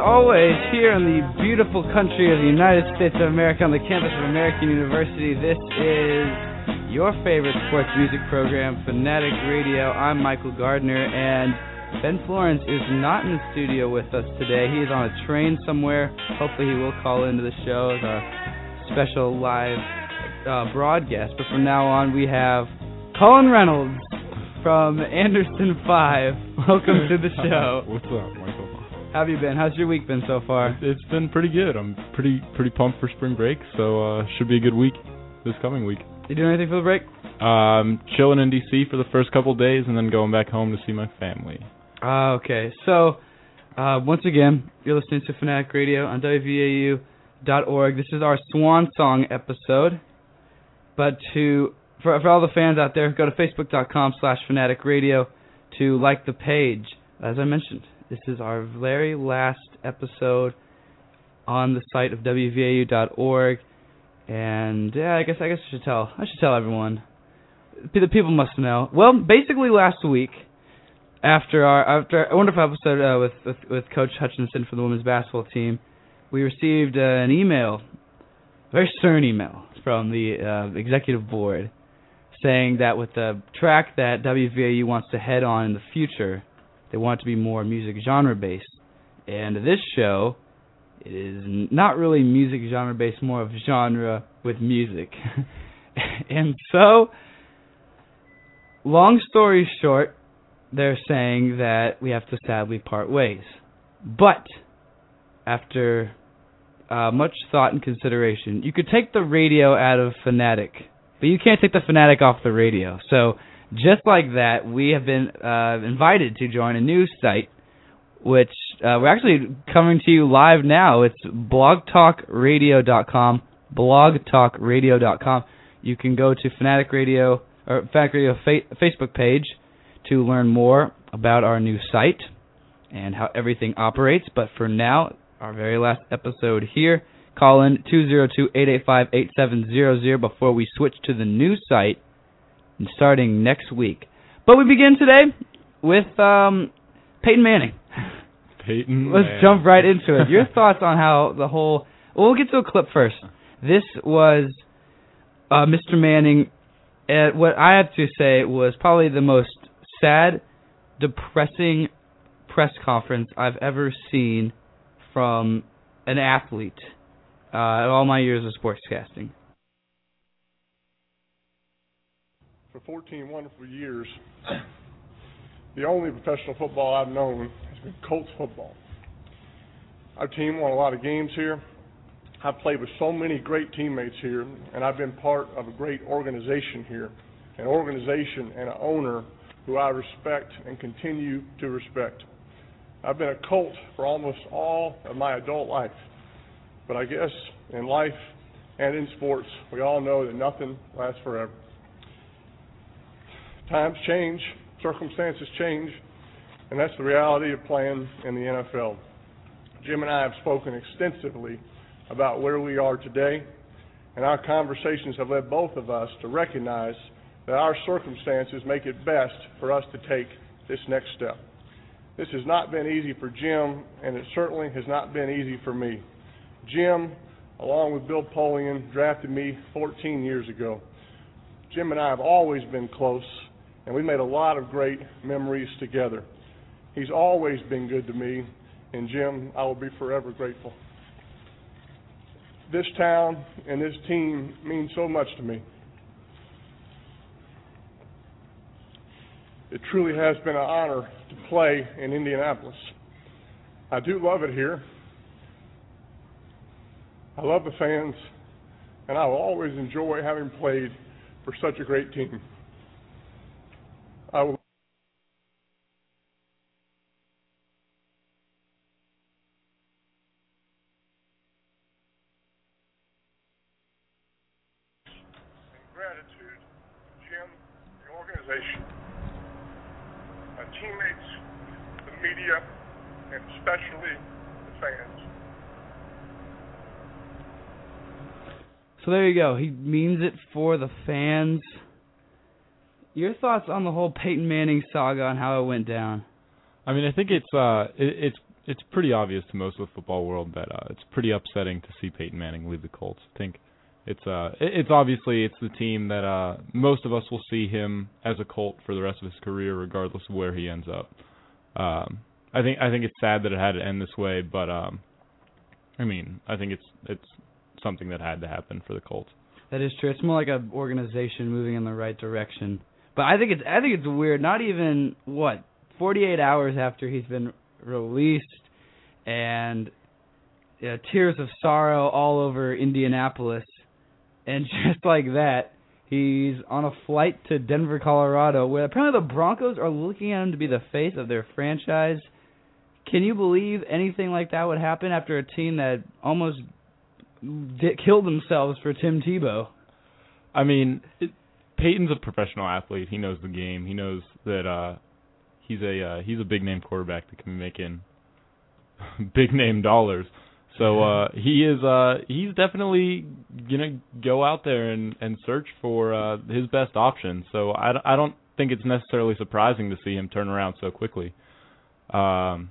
always here in the beautiful country of the United States of America on the campus of American University. This is your favorite sports music program, Fanatic Radio. I'm Michael Gardner and Ben Florence is not in the studio with us today. He is on a train somewhere. Hopefully he will call into the show as our special live uh, broadcast. But from now on we have Collin Reynolds from Anderson Five. Welcome to the show. What's up? How have you been? How's your week been so far? It's been pretty good. I'm pretty pretty pumped for spring break, so uh should be a good week this coming week. You doing anything for the break? Um chilling in DC for the first couple days and then going back home to see my family. Ah, okay. So, uh, once again, you're listening to Fanatic Radio on WVAU.org. This is our swan song episode. But to for, for all the fans out there, go to facebook.com slash fanatic radio to like the page. As I mentioned, this is our very last episode on the site of WVAU.org. And yeah, I guess I guess I should tell I should tell everyone. The people must know. Well, basically last week, after our after a wonderful episode uh, with, with with Coach Hutchinson for the women's basketball team, we received uh, an email, a very stern email from the uh, executive board, saying that with the track that WVAU wants to head on in the future, they want it to be more music genre based. And this show, is not really music genre based, more of genre with music. and so, long story short, they're saying that we have to sadly part ways. But after uh, much thought and consideration, you could take the radio out of Fanatic, but you can't take the Fanatic off the radio. So just like that, we have been uh, invited to join a new site, which uh, we're actually coming to you live now. It's blogtalkradio.com. Blogtalkradio.com. You can go to Fanatic Radio or Fanatic Radio fa- Facebook page to learn more about our new site and how everything operates. But for now, our very last episode here, call in 202-885-8700 before we switch to the new site starting next week. But we begin today with um, Peyton Manning. Peyton. Let's jump right into it. Your thoughts on how the whole. Well, we'll get to a clip first. This was uh, Mr. Manning. At what I have to say was probably the most sad, depressing press conference I've ever seen from an athlete uh, in all my years of sportscasting. For 14 wonderful years, the only professional football I've known has been Colts football. Our team won a lot of games here. I've played with so many great teammates here, and I've been part of a great organization here, an organization and an owner who I respect and continue to respect. I've been a Colt for almost all of my adult life, but I guess in life and in sports, we all know that nothing lasts forever. Times change, circumstances change, and that's the reality of playing in the NFL. Jim and I have spoken extensively about where we are today, and our conversations have led both of us to recognize that our circumstances make it best for us to take this next step. This has not been easy for Jim, and it certainly has not been easy for me. Jim, along with Bill Polian, drafted me 14 years ago. Jim and I have always been close, and we made a lot of great memories together. He's always been good to me, and Jim, I will be forever grateful. This town and this team mean so much to me. It truly has been an honor to play in Indianapolis. I do love it here. I love the fans, and I will always enjoy having played for such a great team. I will gratitude, Jim, the organization, my teammates, the media, and especially the fans. There you go. He means it for the fans. Your thoughts on the whole Peyton Manning saga and how it went down? I mean, I think it's uh, it, it's it's pretty obvious to most of the football world that uh, it's pretty upsetting to see Peyton Manning leave the Colts. I think it's uh it- it's obviously it's the team that uh most of us will see him as a Colt for the rest of his career regardless of where he ends up. Um I think I think it's sad that it had to end this way, but um I mean, I think it's it's something that had to happen for the Colts. That is true. It's more like a organization moving in the right direction. But I think it's I think it's weird. Not even what 48 hours after he's been released, and yeah, tears of sorrow all over Indianapolis, and just like that, he's on a flight to Denver, Colorado, where apparently the Broncos are looking at him to be the face of their franchise. Can you believe anything like that would happen after a team that almost killed themselves for Tim Tebow? I mean, it, Peyton's a professional athlete. He knows the game. He knows that uh he's a uh, he's a big name quarterback that can be making big name dollars. So uh he is uh he's definitely going to go out there and and search for uh his best option. So I d- I don't think it's necessarily surprising to see him turn around so quickly. Um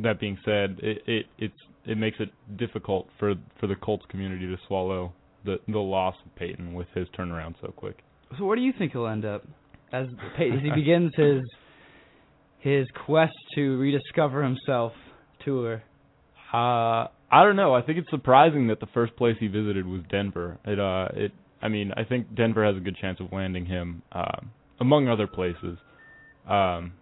that being said, it it it's it makes it difficult for for the Colts community to swallow the the loss of Peyton with his turnaround so quick. So where do you think he'll end up as Pey- as he begins his his quest to rediscover himself tour? Uh I don't know. I think it's surprising that the first place he visited was Denver. It uh it I mean, I think Denver has a good chance of landing him um among other places. Um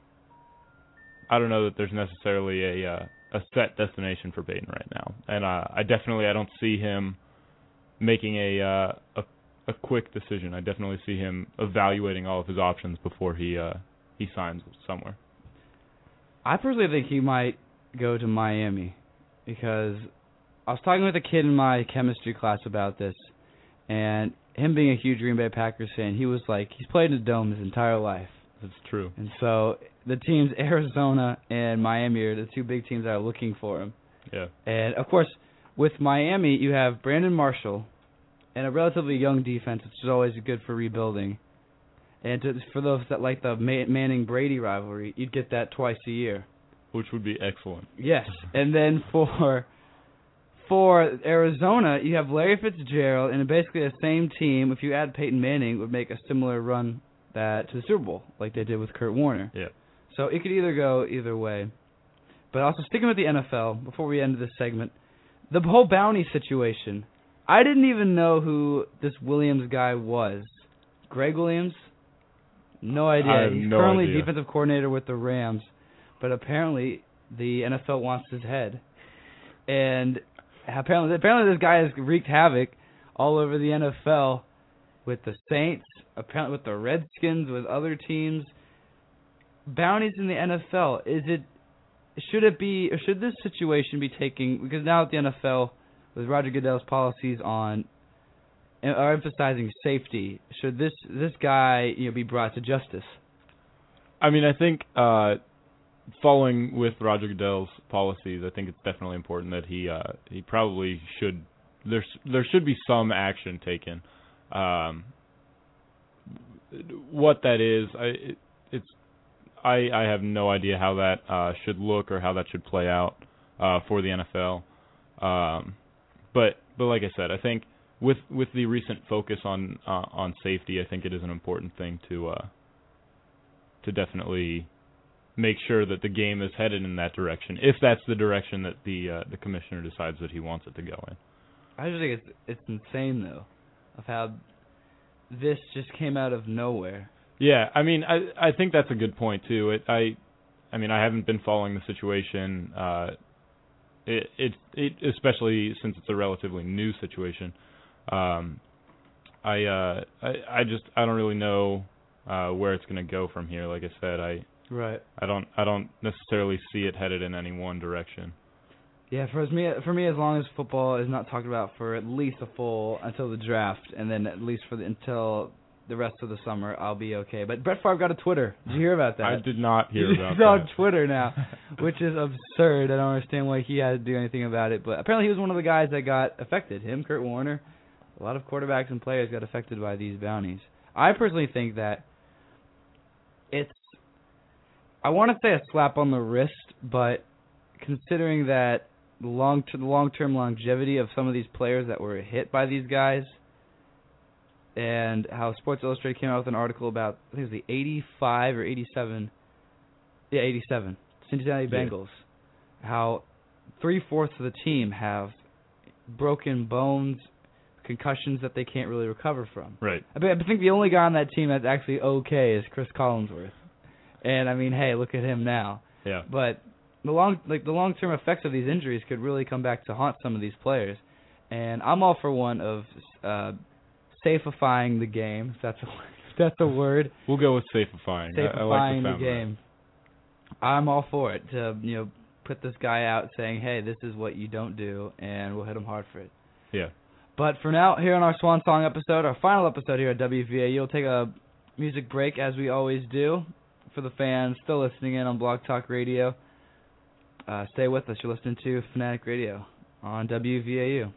I don't know that there's necessarily a uh, a set destination for Peyton right now. And uh I definitely I don't see him making a uh a a quick decision. I definitely see him evaluating all of his options before he uh he signs somewhere. I personally think he might go to Miami because I was talking with a kid in my chemistry class about this, and him being a huge Green Bay Packers fan, he was like, he's played in the dome his entire life, That's true. and so the teams Arizona and Miami are the two big teams that are looking for him. Yeah. And of course, with Miami, you have Brandon Marshall and a relatively young defense, which is always good for rebuilding. And to, for those that like the Manning Brady rivalry, you'd get that twice a year. Which would be excellent. Yes, and then for for Arizona, you have Larry Fitzgerald and basically the same team. If you add Peyton Manning, would make a similar run that to the Super Bowl, like they did with Kurt Warner. Yeah. So it could either go either way. But also sticking with the NFL before we end this segment, the whole bounty situation. I didn't even know who this Williams guy was. Gregg Williams? No idea. He's no currently idea. defensive coordinator with the Rams, but apparently the NFL wants his head. And apparently apparently this guy has wreaked havoc all over the NFL with the Saints, apparently with the Redskins, with other teams. Bounties in the NFL, is it should it be or should this situation be taking because now at the NFL with Roger Goodell's policies on are emphasizing safety, should this this guy you know be brought to justice? I mean, I think uh, following with Roger Goodell's policies, I think it's definitely important that he uh, he probably should there's there should be some action taken. Um, what that is, I it, it's I I have no idea how that uh, should look or how that should play out uh, for the NFL. Um, but but like I said, I think with with the recent focus on uh, on safety, I think it is an important thing to uh, to definitely make sure that the game is headed in that direction. If that's the direction that the uh, the commissioner decides that he wants it to go in. I just think it's it's insane though, of how this just came out of nowhere. Yeah, I mean, I I think that's a good point too. It I I mean, I haven't been following the situation uh it it, it especially since it's a relatively new situation. Um I uh I I just I don't really know uh where it's going to go from here. Like I said, I Right. I don't I don't necessarily see it headed in any one direction. Yeah, for me, for me, as long as football is not talked about for at least a full until the draft, and then at least for the, until the rest of the summer, I'll be okay. But Brett Favre got a Twitter. Did you hear about that? I did not hear about He's on that. Twitter now, which is absurd. I don't understand why he had to do anything about it. But apparently, he was one of the guys that got affected. Him, Kurt Warner, a lot of quarterbacks and players got affected by these bounties. I personally think that it's, I want to say a slap on the wrist, but considering that the long the long term longevity of some of these players that were hit by these guys, and how Sports Illustrated came out with an article about I think it was the 85 or 87, yeah 87 Cincinnati Yeah. Bengals, how three fourths of the team have broken bones, concussions that they can't really recover from. Right. I, bet- I think the only guy on that team that's actually okay is Cris Collinsworth, and I mean, hey, look at him now. Yeah. But the long like the long term effects of these injuries could really come back to haunt some of these players. And I'm all for one of uh safifying the game, if that's a if that's a word. We'll go with safifying. I, I like the, the sound of that. game. I'm all for it to, you know, put this guy out saying, "Hey, this is what you don't do," and we'll hit him hard for it. Yeah. But for now, here on our Swan Song episode, our final episode here at WVA, you'll take a music break as we always do. For the fans still listening in on Blog Talk Radio, uh, stay with us. You're listening to Fanatic Radio on WVAU.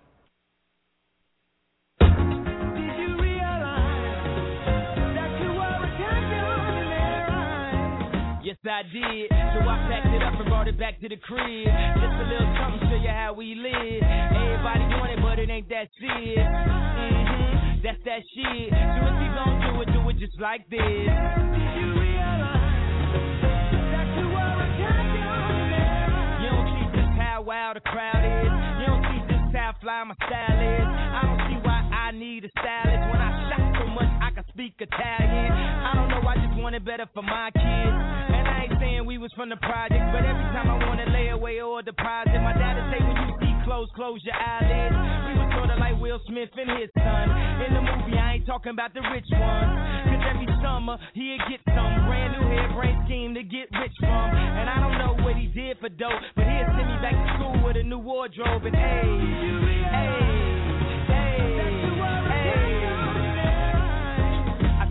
I did. So I packed it up and brought it back to the crib. Just a little something, show you how we live. Everybody doing it, but it ain't that serious. hmm That's that shit. So if you gon' do it, do it just like this. Did you realize that you were a champion? You don't see just how wild the crowd is. You don't see just how fly my style is. I don't see why I need a stylist speak Italian. I don't know, I just want it better for my kids. And I ain't saying we was from the project, but every time I wanna lay away or deposit, my dad'd say when you see clothes, close your eyelids. We was sorta like Will Smith and his son. In the movie, I ain't talking about the rich ones. Cause every summer he'd get some brand new hairbrain scheme to get rich from. And I don't know what he did for dope, but he'd send me back to school with a new wardrobe and hey, hey,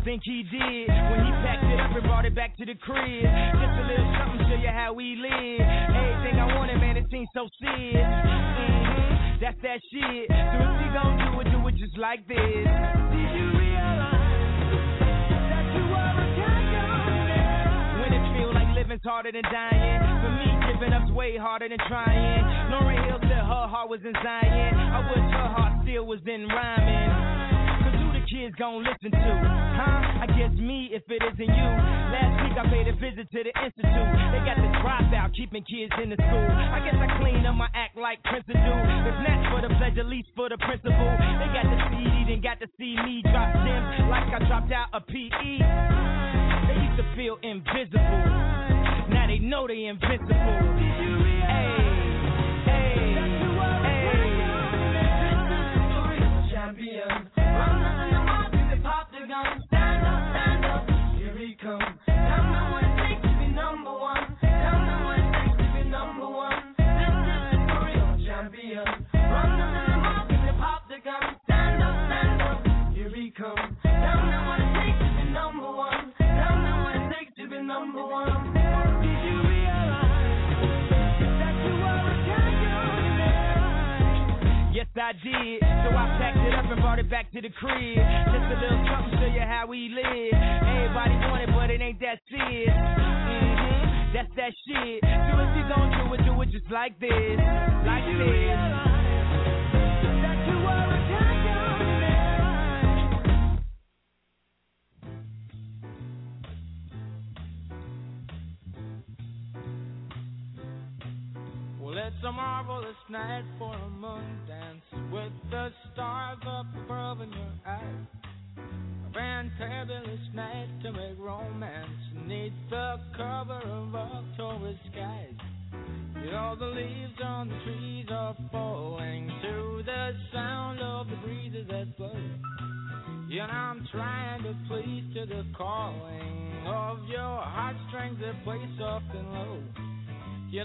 think he did when he packed it up and brought it back to the crib. Just a little something, show you how we live. Everything I wanted, man, it seems so serious. hmm That's that shit. So if you gon' do it, do it just like this. Did you realize that you were a champion? When it feel like living's harder than dying. For me, giving up's way harder than trying. Lauryn Hill said her heart was in Zion. I wish her heart still was in rhyming. Kids gon' listen to? Huh? I guess me if it isn't you. Last week I paid a visit to the institute. They got the dropout keeping kids in the school. I guess I clean up my act like Prince do. If not for the pledge, at least for the principal. They got the CD, then got to see me drop gems like I dropped out a PE. They used to feel invisible. Now they know they invincible.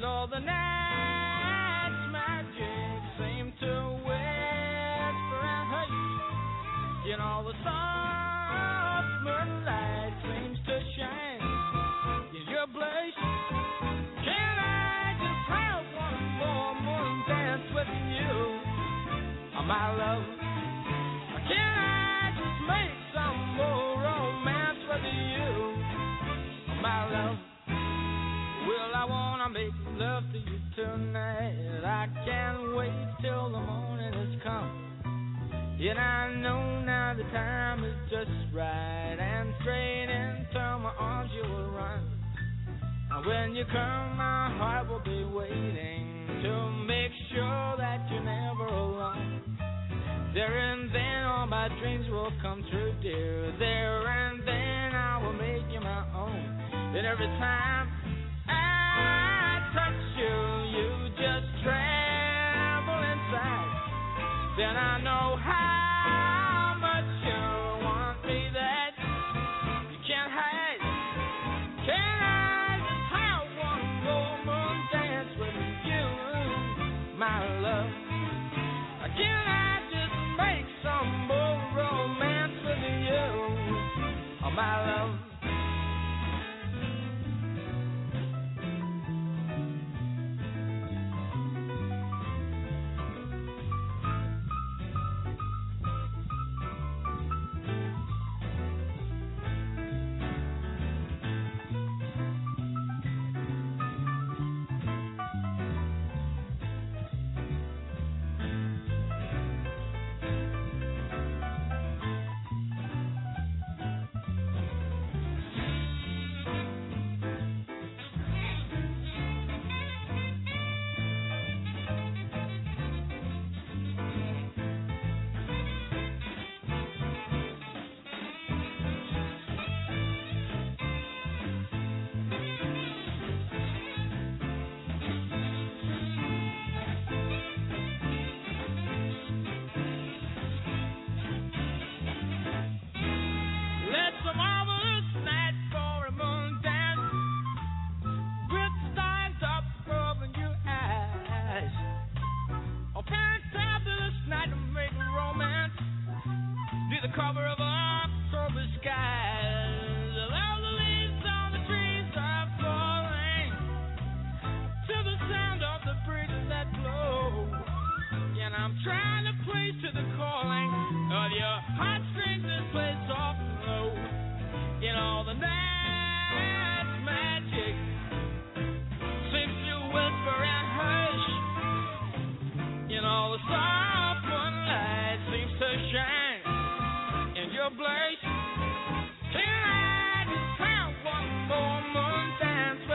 Know the night's just right. And straight into my arms you will run. And when you come, my heart will be waiting to make sure that you're never alone. There and then all my dreams will come true, dear. There and then I will make you my own. Then every time I touch you, you just tremble inside. Then I know how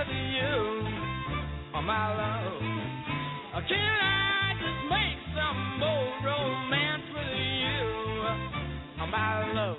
with you, oh my love? Or Can I just make some more romance with you, oh my love?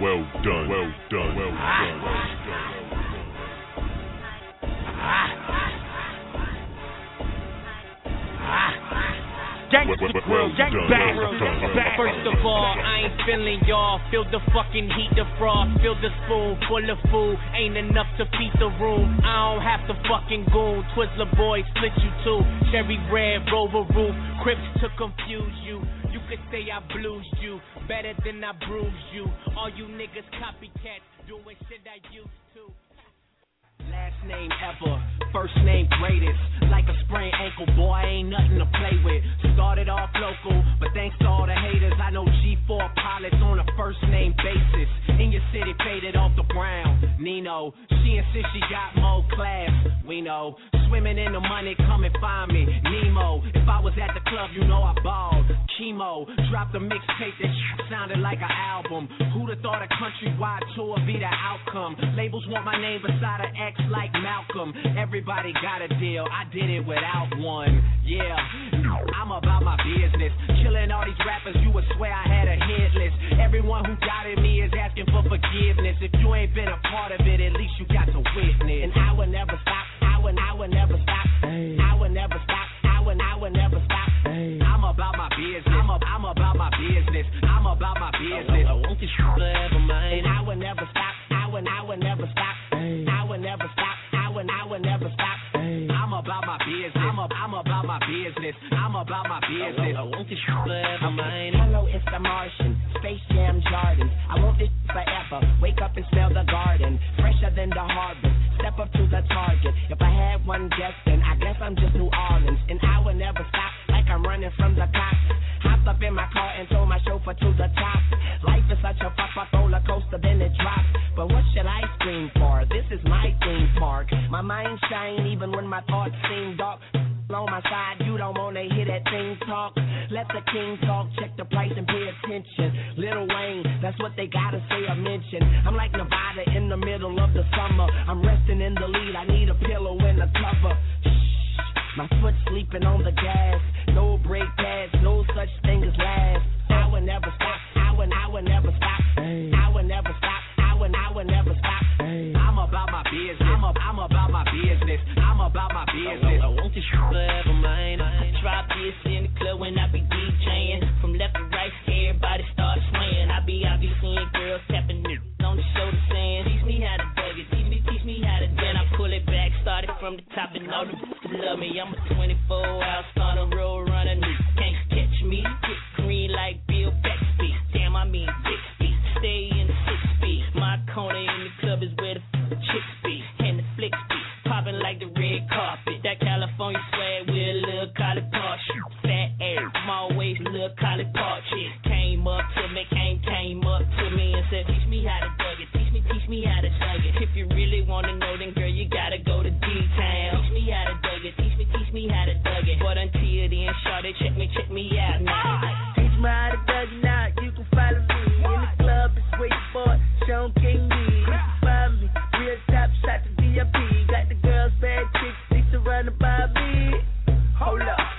Well, done. Well done. Well done. Ah. Well done. Gang, Well, well, well done. Well done. First of all, I ain't feeling y'all. Feel the fucking heat, the frost. Fill the spoon full of food. Ain't enough to feed the room. I don't have to fucking goon. Twizzler boy, split you two. Cherry red, rover roof. Crips to confuse you. Could say I bluesed you. Better than I bruised you. All you niggas copycats doing shit I used to. Last name ever, first name greatest. Like a sprained ankle, boy, ain't nothing to play with. Started off local, but thanks to all the haters, I know G4 pilots on a first name basis. In your city, faded off the ground. Nino, she insists she got more class. We know, swimming in the money, come and find me. Nemo, if I was at the club, you know I balled. Chemo, dropped a mixtape that sounded like an album. Who'd have thought a countrywide tour be the outcome? Labels want my name beside an X like Malcolm. Everybody got a deal, I did it without one. Yeah, I'm about my business. Killing all these rappers, you would swear I had a hit list. Everyone who doubted me is asking for forgiveness. If you ain't been a part of it, at least you got to witness. And I would never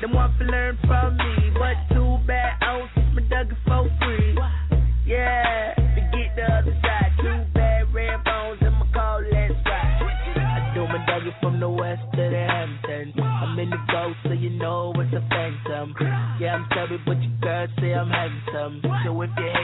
and want to learn from me. But too bad I don't teach my Dougie for free. Yeah, to get the other side. Too bad red bones in my car let's ride. I do my Dougie from the west to the Hamptons. I'm in the ghost, so you know it's a phantom. Yeah, I'm chubby, but your girl say I'm handsome. So if you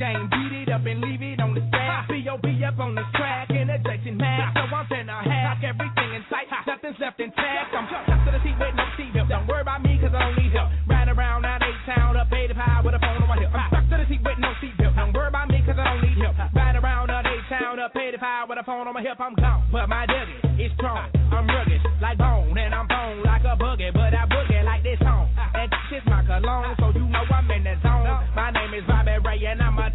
game. Beat it up and leave it on the stack. B.O.B. up on the track. In a Jason mask. So I'm then I hack everything in sight. Nothing's left intact. I'm chucked to the seat with no seatbelt. Don't worry about me cause I don't need help. Riding around out of town up 85 with a phone on my hip. I'm stuck to the seat with no seatbelt. Don't worry about me cause I don't need help. Riding around out of town up 85 with a phone on my hip. I'm gone. But my duggy is strong. I'm rugged like bone and I'm bone like a buggy. But I alone, so you know I'm in the zone. My name is Bobby Ray, and I'm a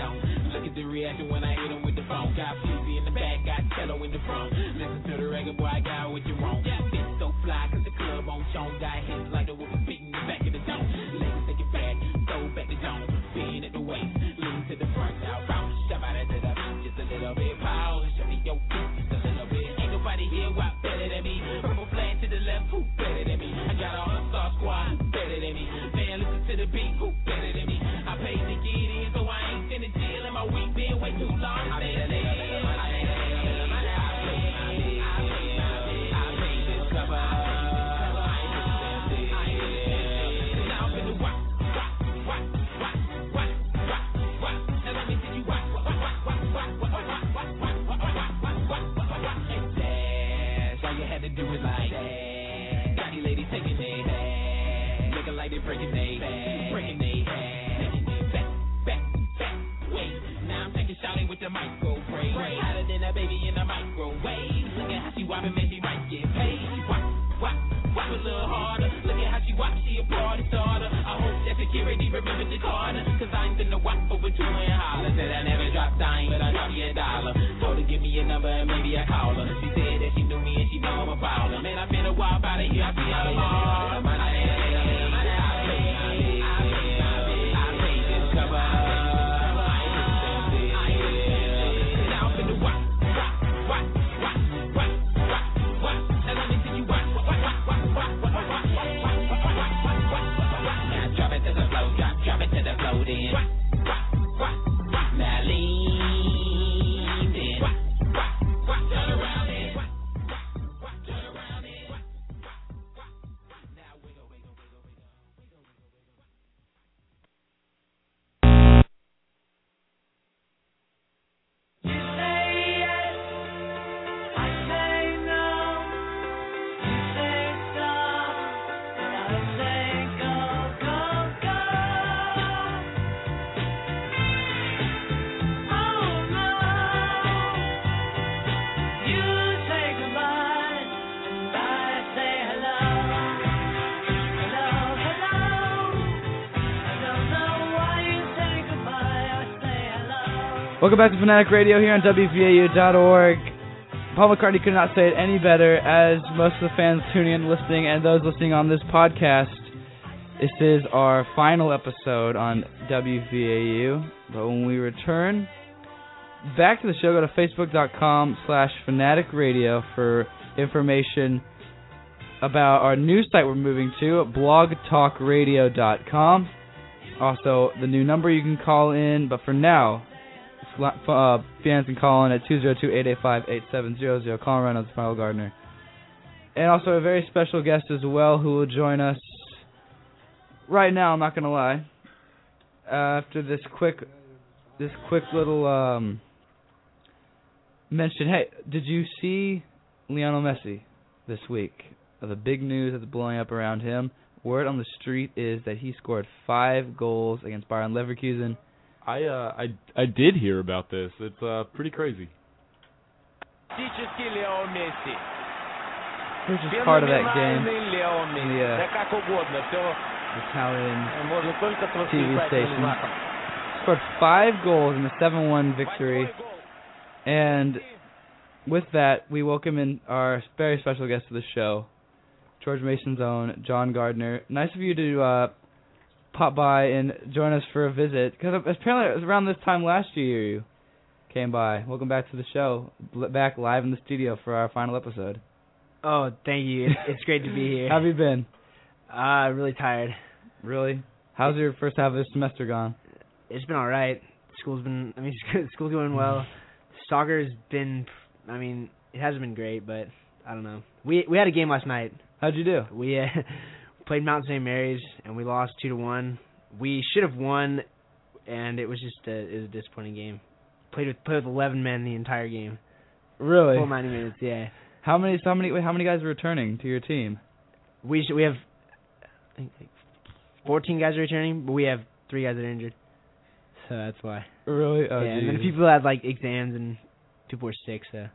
don't. Look at the reaction when I hit 'em with the phone. Got Fusey in the back, got Cello in the front. Listen to the record, boy, I got what you want. Fit so fly, cause the club on Sean got hits like the whoop Welcome back to Fanatic Radio here on WVAU.org. Paul McCartney could not say it any better as most of the fans tuning in, listening, and those listening on this podcast. This is our final episode on WVAU. But when we return back to the show, go to facebook.com slash fanatic radio for information about our new site we're moving to, blogtalkradio.com. Also, the new number you can call in, but for now, uh, fans can call in at 202-885-8700. Call Reynolds, Final Gardner. And also a very special guest as well who will join us right now, I'm not going to lie. After this quick this quick little um mention, hey, did you see Lionel Messi this week? Uh, The big news that's blowing up around him. Word on the street is that he scored five goals against Bayer Leverkusen. I uh, I I did hear about this. It's uh, pretty crazy. Part of that game. The, uh, Italian TV station scored five goals in a 7-1 victory, and with that, we welcome in our very special guest of the show, George Mason's own John Gardner. Nice of you to uh, pop by and join us for a visit. Because apparently it was around this time last year you came by. Welcome back to the show. Back live in the studio for our final episode. Oh, thank you. It's, great to be here. How have you been? Uh, really tired. Really? How's your first half of the semester gone? It's been all right. School's been. I mean, school's going well. Soccer's been. I mean, it hasn't been great, but I don't know. We we had a game last night. How'd you do? We uh, played Mount St. Mary's and we lost two to one. We should have won, and it was just a, it was a disappointing game. Played with played with eleven men the entire game. Really? Full ninety minutes. Yeah. How many? So how many? How many guys are returning to your team? We should, we have I think like 14 guys are returning, but we have three guys that are injured. So that's why. Really? Oh, yeah, and then people had like exams and people were sick. So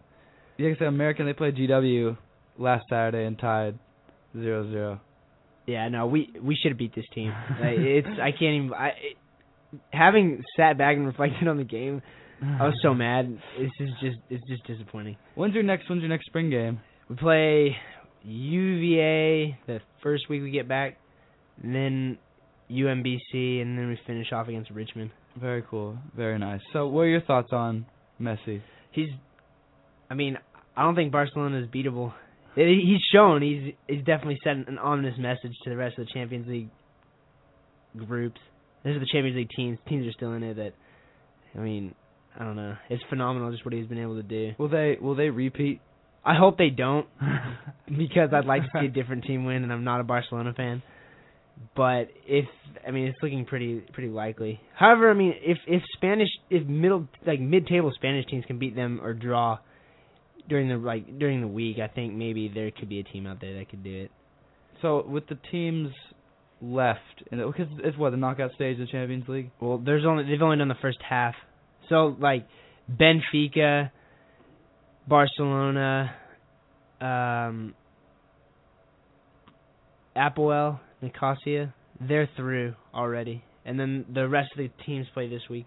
Yeah, like I said, American. They played GW last Saturday and tied zero zero. Yeah, no, we we should have beat this team. Like, it's I can't even. I it, having sat back and reflected on the game, I was so mad. This is just it's just disappointing. When's your next? When's your next spring game? We play UVA the first week we get back, and then UMBC, and then we finish off against Richmond. Very cool. Very nice. So, what are your thoughts on Messi? He's, I mean, I don't think Barcelona is beatable. He- He's shown he's he's definitely sent an ominous message to the rest of the Champions League groups. This is the Champions League teams. Teams are still in it. That, I mean, I don't know. It's phenomenal just what he's been able to do. Will they? Will they repeat? I hope they don't, because I'd like to see a different team win, and I'm not a Barcelona fan. But if I mean, it's looking pretty pretty likely. However, I mean, if if Spanish, if middle like mid table Spanish teams can beat them or draw during the like during the week, I think maybe there could be a team out there that could do it. So, with the teams left, and because it's what the knockout stage of the Champions League. Well, there's only they've only done the first half, so like Benfica, Barcelona, um, Apoel, Nicosia, they're through already, and then the rest of the teams play this week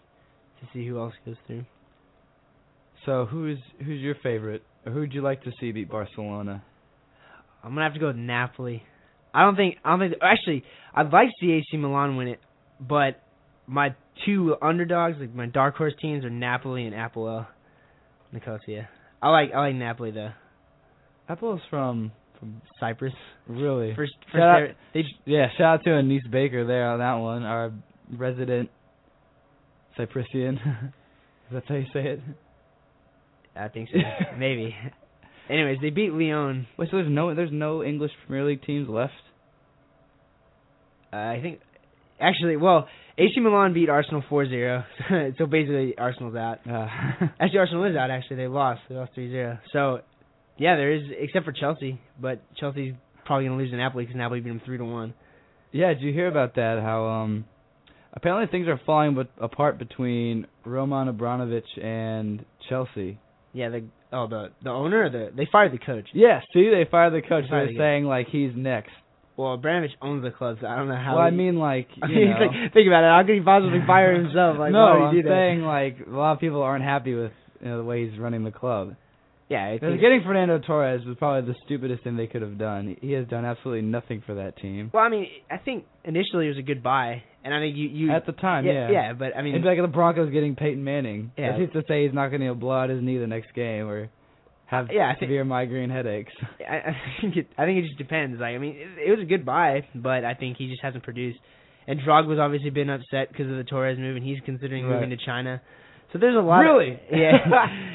to see who else goes through. So, who's who's your favorite? Who'd you like to see beat Barcelona? I'm gonna have to go with Napoli. I don't think I don't think actually I'd like to see AC Milan win it, but my two underdogs, like my dark horse teams, are Napoli and Apoel, Nicosia. I like I like Napoli though. Apoel's from from Cyprus. Really? First, first Shout out- they, Yeah, shout out to Anise Baker there on that one, our resident Cyprissian. Is that how you say it? I think so. Maybe. Anyways, they beat Lyon. Wait, so there's no there's no English Premier League teams left? Uh, I think actually, well, AC Milan beat Arsenal 4-0. so basically, Arsenal's out. Uh, Actually, Arsenal is out. Actually, they lost. They lost 3-0. So yeah, there is except for Chelsea, but Chelsea's probably gonna lose to Napoli because Napoli beat them three to one. yeah, did you hear about that? How um apparently things are falling but apart between Roman Abramovich and Chelsea. Yeah, the oh the the owner or the they fired the coach. Yeah, see, they fired the coach. They They're the saying like he's next. Well, Abramovich owns the club, so I don't know how. well, I mean like I you mean, know. like, think about it. How could he possibly fire himself? Like, no, I'm he saying like a lot of people aren't happy with you know, the way he's running the club. Yeah, getting Fernando Torres was probably the stupidest thing they could have done. He has done absolutely nothing for that team. Well, I mean, I think initially it was a good buy, and I think you you At the time, yeah, yeah. yeah, but I mean, it's like the Broncos getting Peyton Manning. Yeah. That's just to say he's not going to blow out his knee the next game or have Yeah, I think- severe migraine headaches. I, I think it I think it just depends. Like, I mean, it, it was a good buy, but I think he just hasn't produced. And Drogba's obviously been upset because of the Torres move, and he's considering Right. moving to China. So there's a lot. Really? Of, yeah.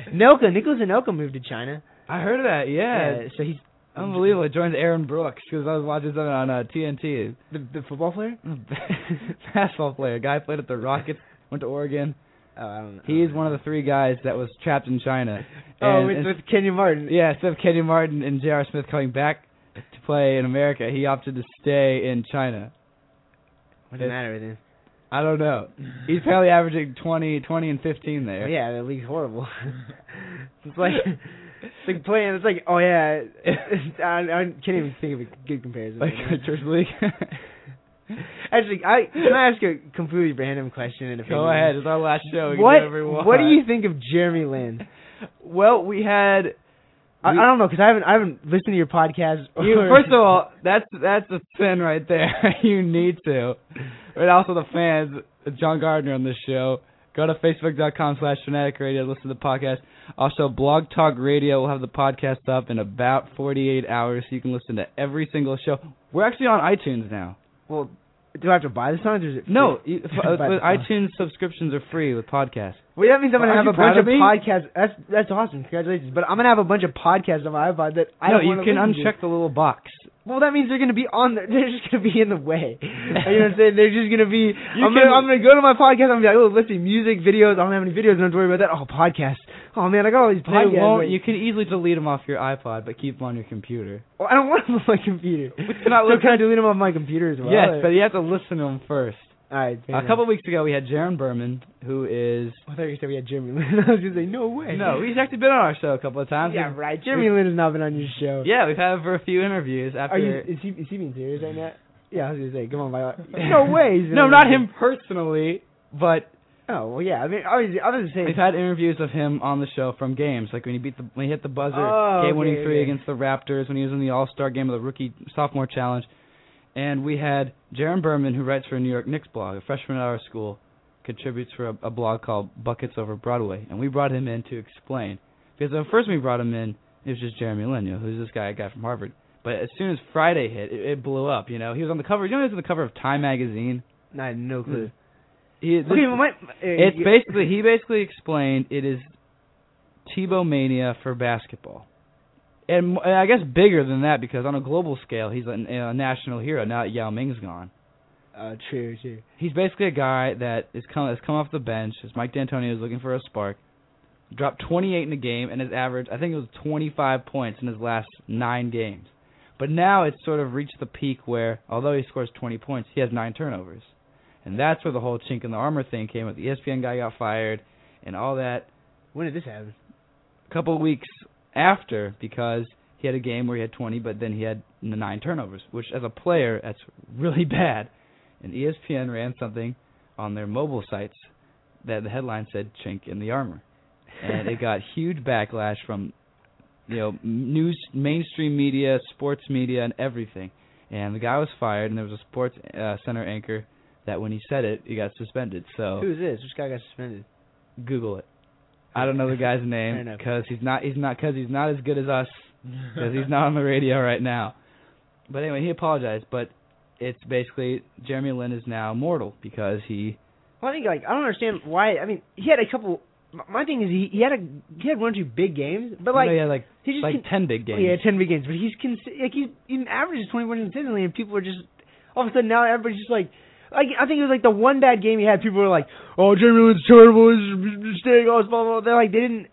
Noka, Nicolas Anelka moved to China. I heard of that. Yeah, so he's unbelievable. It joins Aaron Brooks because I was watching something on uh, TNT. the the football player. Basketball player, guy played at the Rockets, went to Oregon. Oh, I don't know. He is one of the three guys that was trapped in China. Oh, And- with, and- with Kenyon Martin. Yeah, instead of Kenny Martin and J.R. Smith coming back to play in America, he opted to stay in China. What's the matter with him? I don't know. He's probably averaging 20, 20 and 15 there. Well, yeah, the league's horrible. it's like it's like playing. It's like oh yeah, I, I can't even think of a good comparison. Like right church league. Actually, I can I ask a completely random question? And Go ahead. It's our last show. What do whatever we want. What do you think of Jeremy Lin? Well, we had. I, we- I don't know because I haven't I haven't listened to your podcast. You, first of all, that's that's a sin right there. you need to. But also the fans, John Gardner on this show. Go to facebook.com slash fanatic radio, listen to the podcast. Also, Blog Talk Radio will have the podcast up in about 48 hours, so you can listen to every single show. We're actually on iTunes now. well, do I have to buy the songs or is it free? No, you, uh, Buy the with songs. iTunes subscriptions are free with podcasts. Well, that means I'm gonna have a bunch of me? podcasts. That's that's awesome. Congratulations. But I'm gonna have a bunch of podcasts on my iPod that I no, don't you can listen to. uncheck the little box. Well, that means they're gonna be on. The, they're just gonna be in the way. you know what I'm saying? They're just gonna be. I'm gonna I'm gonna go to my podcast. I'm gonna be like, oh, let's see, music, videos. I don't have any videos. Don't have to worry about that. Oh, podcast. Oh man, I got all these I podcasts. won't. You can easily delete them off your iPod, but keep them on your computer. Well, I don't want them on my computer. not so listen- can I delete them off my computer as well? yes, or- but you have to listen to them first. All right. A enough. couple weeks ago, we had Jaron Berman, who is I thought you said we had Jeremy Lin. I was gonna say no way. no, he's actually been on our show a couple of times. Yeah, We've- right. Jeremy Lin has not been on your show. Yeah, we've had him for a few interviews. After Are you? Is he? Is he being serious right now? Yeah, I was gonna say, come on, Violet. No way. he's been no, on not your him personally, but show. Oh well, yeah. I mean, I was, I was saying. we've had interviews of him on the show from games, like when he beat the when he hit the buzzer, Oh, game-winning okay, three okay. against the Raptors, when he was in the All-Star game of the rookie sophomore challenge, and we had Jaron Berman, who writes for a New York Knicks blog, a freshman at our school, contributes for a, a blog called Buckets Over Broadway, and we brought him in to explain because at first we brought him in, it was just Jeremy Lin, you know, who's this guy, a guy from Harvard. But as soon as Friday hit, it, it blew up. You know, he was on the cover. You know, he was on the cover of Time magazine. I had no clue. He, Okay, well, my, uh, it's basically he basically explained it is Tebow mania for basketball, and, and I guess bigger than that because on a global scale he's a, a national hero now that Yao Ming's gone. Uh, true, true. He's basically a guy that is come has come off the bench as Mike D'Antoni is looking for a spark. Dropped 28 in a game and has averaged I think it was 25 points in his last nine games. But now it's sort of reached the peak where although he scores 20 points, he has nine turnovers, and that's where the whole chink in the armor thing came. With the ESPN guy got fired and all that. When did this happen? A couple of weeks after because he had a game where he had 20, but then he had nine turnovers, which as a player that's really bad. And ESPN ran something on their mobile sites that the headline said "chink in the armor," and it got huge backlash from you know news, mainstream media, sports media, and everything. And the guy was fired, and there was a sports uh, center anchor that when he said it, he got suspended. So Who's this? Which guy got suspended? Google it. I don't know the guy's name because he's not he's not because he's not as good as us because he's not on the radio right now. But anyway, he apologized. But it's basically Jeremy Lin is now mortal because he Well, I think like I don't understand why. I mean, he had a couple. my- thing is he he had a he had one or two big games, but like he had like he just like con- ten big games. Yeah, ten big games, but he's consi- like he's he averages twenty points consistently, and people are just all of a sudden now everybody's just like. Like I think it was like the one bad game he had. People were like, "Oh, Jeremy Lin's terrible. He's a mistake." Oh, it's blah blah. blah. They're like, they didn't.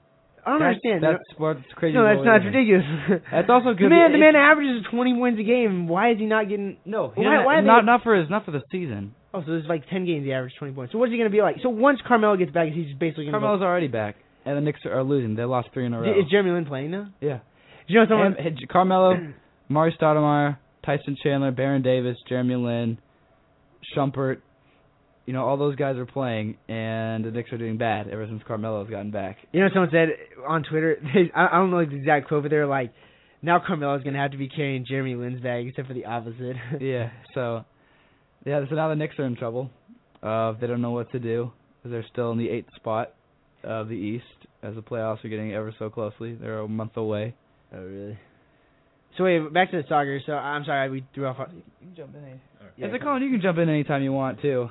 I don't that's, understand. That's what's crazy. no, that's not ridiculous. That's also good. the man, the man averages twenty wins a game. Why is he not getting? No, why, why not they, not for his not for the season. Oh, so there's like ten games he averaged twenty points. So what's he gonna be like? So once Carmelo gets back, he's basically gonna? Carmelo's already back, and the Knicks are losing. They lost three in a row. is Jeremy Lin playing now? yeah. You know someone? And Carmelo, Mari Stoudemire, Tyson Chandler, Baron Davis, Jeremy Lin, Shumpert, you know, all those guys are playing, and the Knicks are doing bad ever since Carmelo's gotten back. You know, someone said on Twitter. They, I, I don't know the exact quote, but they're like, "Now Carmelo's gonna have to be carrying Jeremy Lin's bag, except for the opposite." yeah, so yeah, so now the Knicks are in trouble. Uh, they don't know what to do they're still in the eighth spot of the East as the playoffs are getting ever so closely. They're a month away. oh, really? So wait, back to the soccer. So I'm sorry we threw off. You can jump in. Any. Yeah, As a Collin, you can jump in anytime you want too,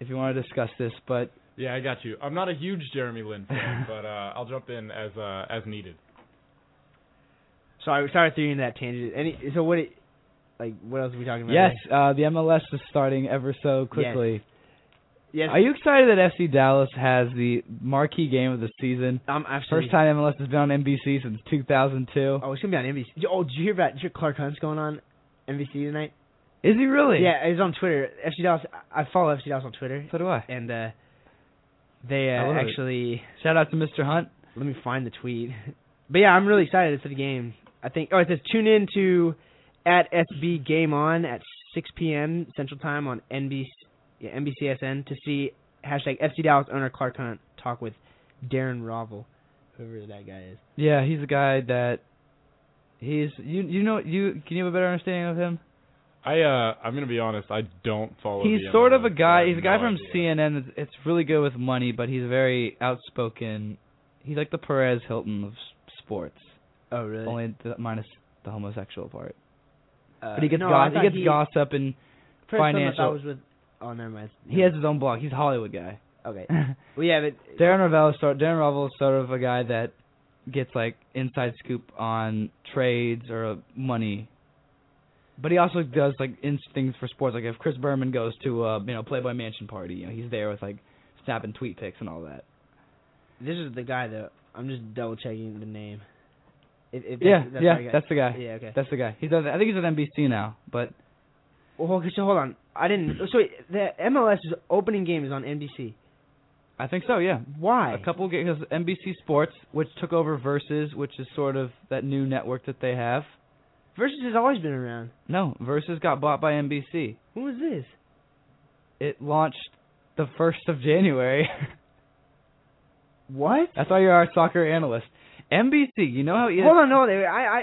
if you want to discuss this. But Yeah, I got you. I'm not a huge Jeremy Lin fan, but uh, I'll jump in as uh, as needed. Sorry, sorry, threw throwing in that tangent. Any? So what? It, like, what else are we talking about? yes, uh, the MLS is starting ever so quickly. Yes. Are you excited that FC Dallas has the marquee game of the season? I'm absolutely. First time MLS has been on NBC since 2002. Oh, it's gonna be on NBC. Oh, did you hear about? Did you hear Clark Hunt's going on NBC tonight? Is he really? Yeah, he's on Twitter. FC Dallas. I follow FC Dallas on Twitter, So do I. and uh they uh, love it. actually. Shout out to Mr. Hunt. Let me find the tweet. But yeah, I'm really excited for the game. I think. Oh, it says tune in to at SB Game On at 6 p.m. Central Time on NBC yeah, NBCSN to see hashtag FC Dallas owner Clark Hunt talk with Darren Rovell, whoever that guy is. Yeah, he's a guy that he's you you know you can you have a better understanding of him? I uh, I'm gonna be honest. I don't follow. He's the sort of a MLS, so I guy. He's a guy no from idea. CNN. That's, it's really good with money, but he's very outspoken. He's like the Perez Hilton of sports, Oh, really? only the, minus the homosexual part. uh, But he gets no, goss- he gets he, gossip and First time I financial. was with. Oh, never mind. he has his own blog. He's a Hollywood guy. Okay. Well, yeah, but Darren Rovell is sort Darren Rovell is sort of a guy that gets like inside scoop on trades or money. But he also does like in things for sports. Like if Chris Berman goes to a you know Playboy Mansion party, you know he's there with like snapping tweet pics and all that. this is the guy that I'm just double checking the name. If, if yeah, that's, that's yeah, what I got. that's the guy. Yeah, okay. That's the guy. He's at, I think he's at NBC now, but Well, okay, so hold on. I didn't. So wait, the MLS's opening game is on NBC. I think so. Yeah. Why? A couple games. NBC Sports, which took over Versus, which is sort of that new network that they have. Versus has always been around. No, Versus got bought by NBC. Who was this? It launched the first of January. What? That's why you're our soccer analyst. NBC. You know how ES- Hold on, no, they, I, I,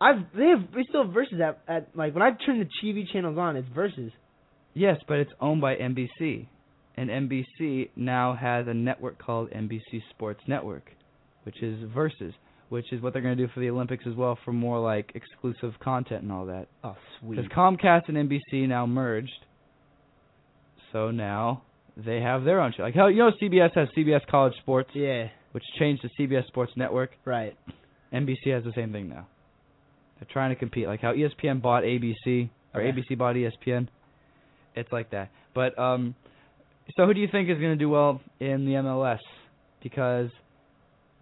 I've they have they still have versus at, at like when I turn the TV channels on, it's versus. Yes, but it's owned by NBC, and NBC now has a network called NBC Sports Network, which is Versus, which is what they're going to do for the Olympics as well, for more like exclusive content and all that. Oh, sweet. Because Comcast and NBC now merged, so now they have their own show. Like how you know CBS has CBS College Sports, Yeah. which changed to CBS Sports Network. Right. NBC has the same thing now. They're trying to compete, like how ESPN bought ABC or Okay. ABC bought ESPN. It's like that. But um, so who do you think is going to do well in the MLS? Because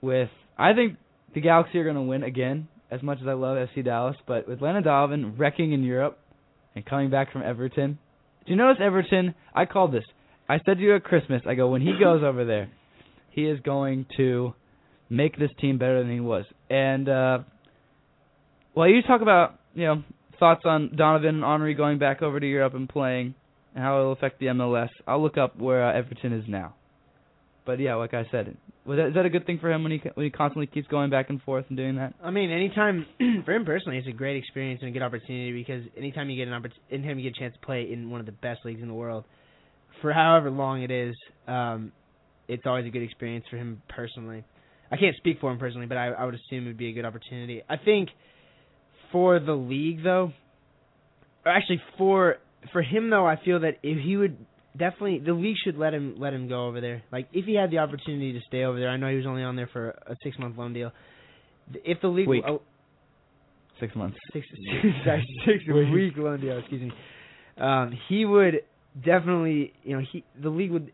with I think the Galaxy are going to win again. As much as I love FC Dallas, but with Landon Donovan wrecking in Europe and coming back from Everton, do you notice Everton? I called this. I said to you at Christmas. I go when he goes over there, he is going to make this team better than he was. And uh well, you talk about you know thoughts on Donovan and Henry going back over to Europe and playing, and how it'll affect the MLS. I'll look up where uh, Everton is now. But yeah, like I said, was that, is that a good thing for him when he when he constantly keeps going back and forth and doing that? I mean, anytime for him personally, it's a great experience and a good opportunity because anytime you get an opportunity, anytime you get a chance to play in one of the best leagues in the world, for however long it is, um, it's always a good experience for him personally. I can't speak for him personally, but I, I would assume it would be a good opportunity. I think for the league though, or actually for for him though, I feel that if he would definitely the league should let him let him go over there. Like if he had the opportunity to stay over there, I know he was only on there for a six month loan deal. If the league Week. oh, Six months. six sorry, six week loan deal, excuse me. Um, he would definitely, you know, he the league would.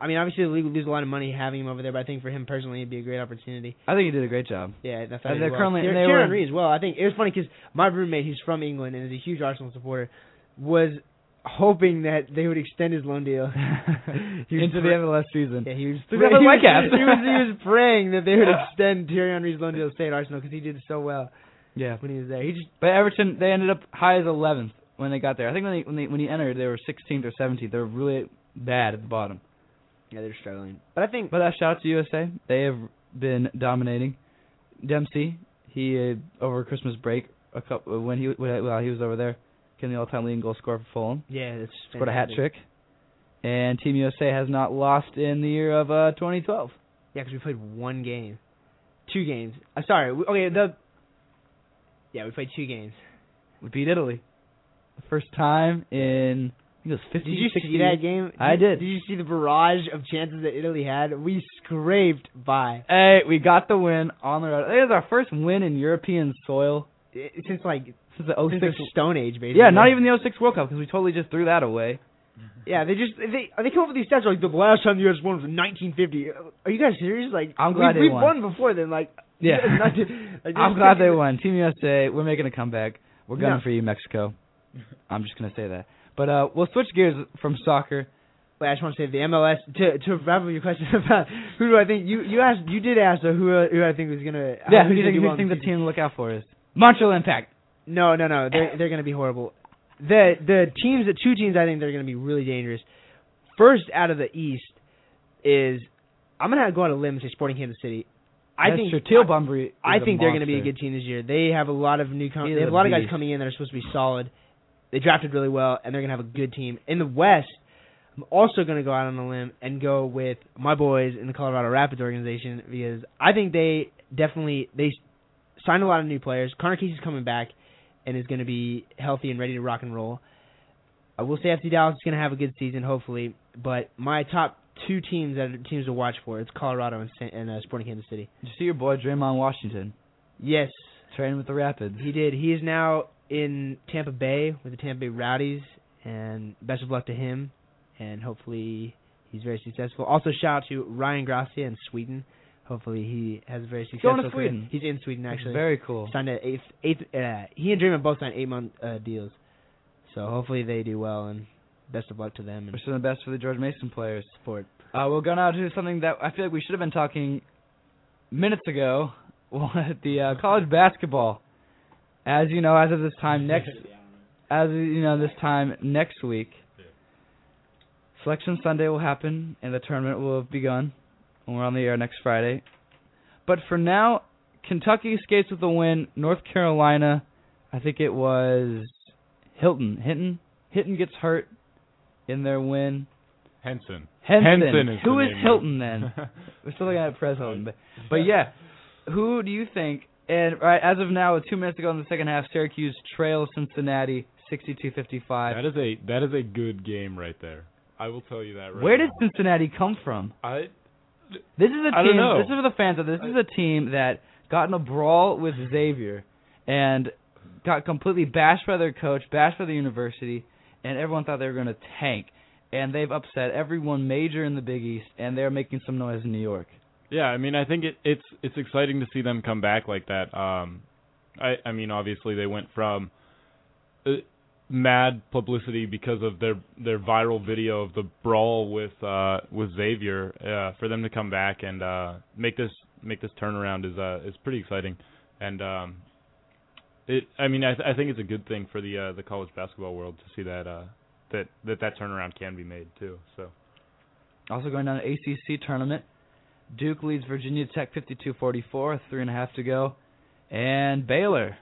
I mean, obviously the league would lose a lot of money having him over there, but I think for him personally, it'd be a great opportunity. I think he did a great job. Yeah, that's And they're well. currently- Thierry they Thierry were- Henry as well. I think it was funny because my roommate, who's from England and is a huge Arsenal supporter, was hoping that they would extend his loan deal He was Into the pray- MLS season. Yeah, he was. Look pray- the he, was Whitecaps. he was he was praying that they would extend Thierry Henry's loan deal to stay at Arsenal because he did so well Yeah. when he was there. He just But Everton, they ended up high as 11th when they got there. I think when they when they when he entered, they were 16th or 17th. They were really bad at the bottom. yeah, they're struggling. But I think But uh, shout out to USA. They have been dominating. Dempsey, he uh, over Christmas break, a couple when he while he was over there, getting the all-time leading goal scorer for Fulham. yeah, that's Scored a hat trick. And Team USA has not lost in the year of uh 2012. Yeah, because we played one game, two games. I'm sorry. we- Okay, the yeah, we played two games. We beat Italy. The first time in I think it was 50 Did you 60 see that game? I did. Did you see the barrage of chances that Italy had? We scraped by Hey, we got the win on the road. It was our first win in European soil I- since like since the since 06 the Stone Age, basically. Yeah, not even the 06 World Cup because we totally just threw that away. Yeah, they just they they come up with these stats like the last time the U.S. won was in 1950. Are you guys serious? Like I'm glad we, they we've won. won before then. Like Yeah. like, I'm glad they won. Team USA, we're making a comeback. We're gunning No. for you, Mexico. I'm just gonna say that. But uh, we'll switch gears from soccer. Wait, I just want to say the MLS to to wrap up your question about who do I think you you asked you did ask who who I think was gonna Yeah, who do you think, who do you think the team to look out for is? Montreal Impact. No, no, no. They're they're going to be horrible. The the teams, the two teams, I think they're going to be really dangerous. First out of the East is I'm going to go out on a limb and say Sporting Kansas City. I That's think. Teal Bunbury. I think they're going to be a good team this year. They have a lot of new com- they have a a lot of guys coming in that are supposed to be solid. They drafted really well and they're going to have a good team. In the West, I'm also going to go out on a limb and go with my boys in the Colorado Rapids organization because I think they definitely they signed a lot of new players. Conor Casey's coming back and is going to be healthy and ready to rock and roll. I will say FC Dallas is going to have a good season, hopefully. But my top two teams that are teams to watch for it's Colorado and, San- and uh, Sporting Kansas City. Did you see your boy Draymond Washington Yes, training with the Rapids? he did. He is now in Tampa Bay with the Tampa Bay Rowdies, and best of luck to him. And hopefully he's very successful. Also, shout out to Ryan Gracia in Sweden. Hopefully he has a very He's successful going to career. Sweden. He's in Sweden That's actually. Very cool. Signed a eighth eighth. Uh, he and Draymond both signed eight month uh, deals. So hopefully they do well and best of luck to them. And Wishing the best for the George Mason players. Sport. Uh, we'll go now to something that I feel like we should have been talking minutes ago. the uh, college basketball. As you know, as of this time next, as you know, this time next week, Selection Sunday will happen and the tournament will have begun. We're on the air next Friday. But for now, Kentucky escapes with a win. North Carolina, I think it was Hilton. Hinton. Hinton gets hurt in their win. Henson. Henson. Henson is Who is. Hilton then? We're still looking at Prez Hilton, but but yeah, who do you think? And right as of now, two minutes ago in the second half, Syracuse trails Cincinnati 62-55. That is a that is a good game right there. I will tell you that right. Where did. Cincinnati come from? I This is a team. This is for the fans. Of this is a team that got in a brawl with Xavier and got completely bashed by their coach, bashed by the university, and everyone thought they were going to tank. And they've upset everyone major in the Big East, and they're making some noise in New York. Yeah, I mean, I think it, it's it's exciting to see them come back like that. Um, I I mean, obviously they went from uh, mad publicity because of their their viral video of the brawl with uh with Xavier. Uh, for them to come back and uh make this make this turnaround is uh is pretty exciting, and um, it I mean I th- I think it's a good thing for the uh the college basketball world to see that uh that that that turnaround can be made too. So. Also going down to ACC tournament, Duke leads Virginia Tech 52-44, three and a half to go, and Baylor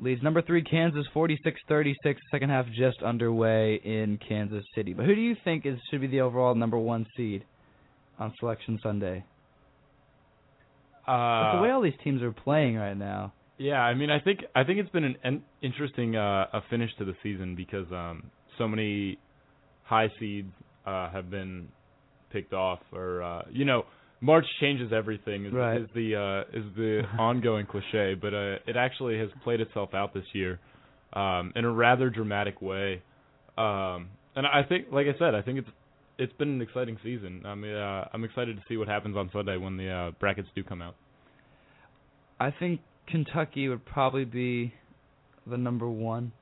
leads number three Kansas 46-36. Second half just underway in Kansas City. But who do you think is should be the overall number one seed on Selection Sunday? Uh, the way all these teams are playing right now. Yeah, I mean, I think I think it's been an, an interesting uh, a finish to the season because um, so many high seeds uh, have been picked off, or uh, you know, March changes everything is, Right. is the uh, is the ongoing cliche, but uh, it actually has played itself out this year um, in a rather dramatic way, um, and I think, like I said, I think it's it's been an exciting season. I mean, uh, I'm excited to see what happens on Sunday when the uh, brackets do come out. I think Kentucky would probably be the number one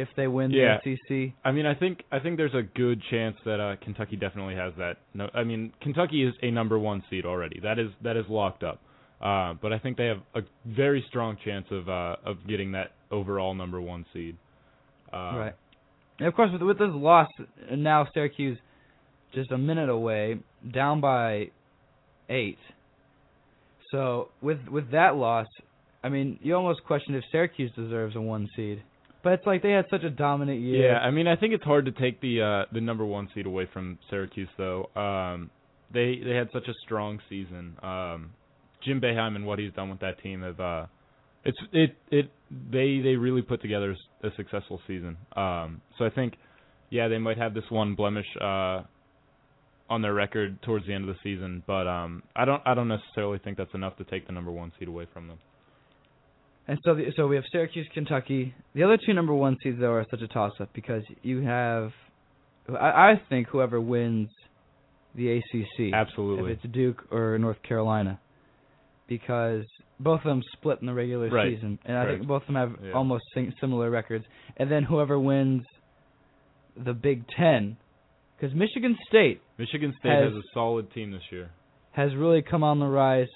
if they win Yeah. the SEC. I mean, I think I think there's a good chance that uh, Kentucky definitely has that. No, I mean, Kentucky is a number one seed already. That is that is locked up. Uh, but I think they have a very strong chance of uh, of getting that overall number one seed. Uh, Right. And of course, with with this loss, now Syracuse just a minute away, down by eight. So with with that loss, I mean, you almost question if Syracuse deserves a one seed. But it's like they had such a dominant year. Yeah, I mean, I think it's hard to take the uh, the number one seed away from Syracuse, though. Um, they they had such a strong season. Um, Jim Boeheim and what he's done with that team have uh, it's it it they they really put together a successful season. Um, so I think, yeah, they might have this one blemish uh, on their record towards the end of the season, but um, I don't I don't necessarily think that's enough to take the number one seed away from them. And so, the, so we have Syracuse, Kentucky. The other two number one seeds though are such a toss-up because you have, I, I think whoever wins the ACC, Absolutely. if it's Duke or North Carolina, because both of them split in the regular Right. season, and I Right. think both of them have Yeah. almost sim- similar records. And then whoever wins the Big Ten, because Michigan State Michigan State Has- has a solid team this year. has really come on the rise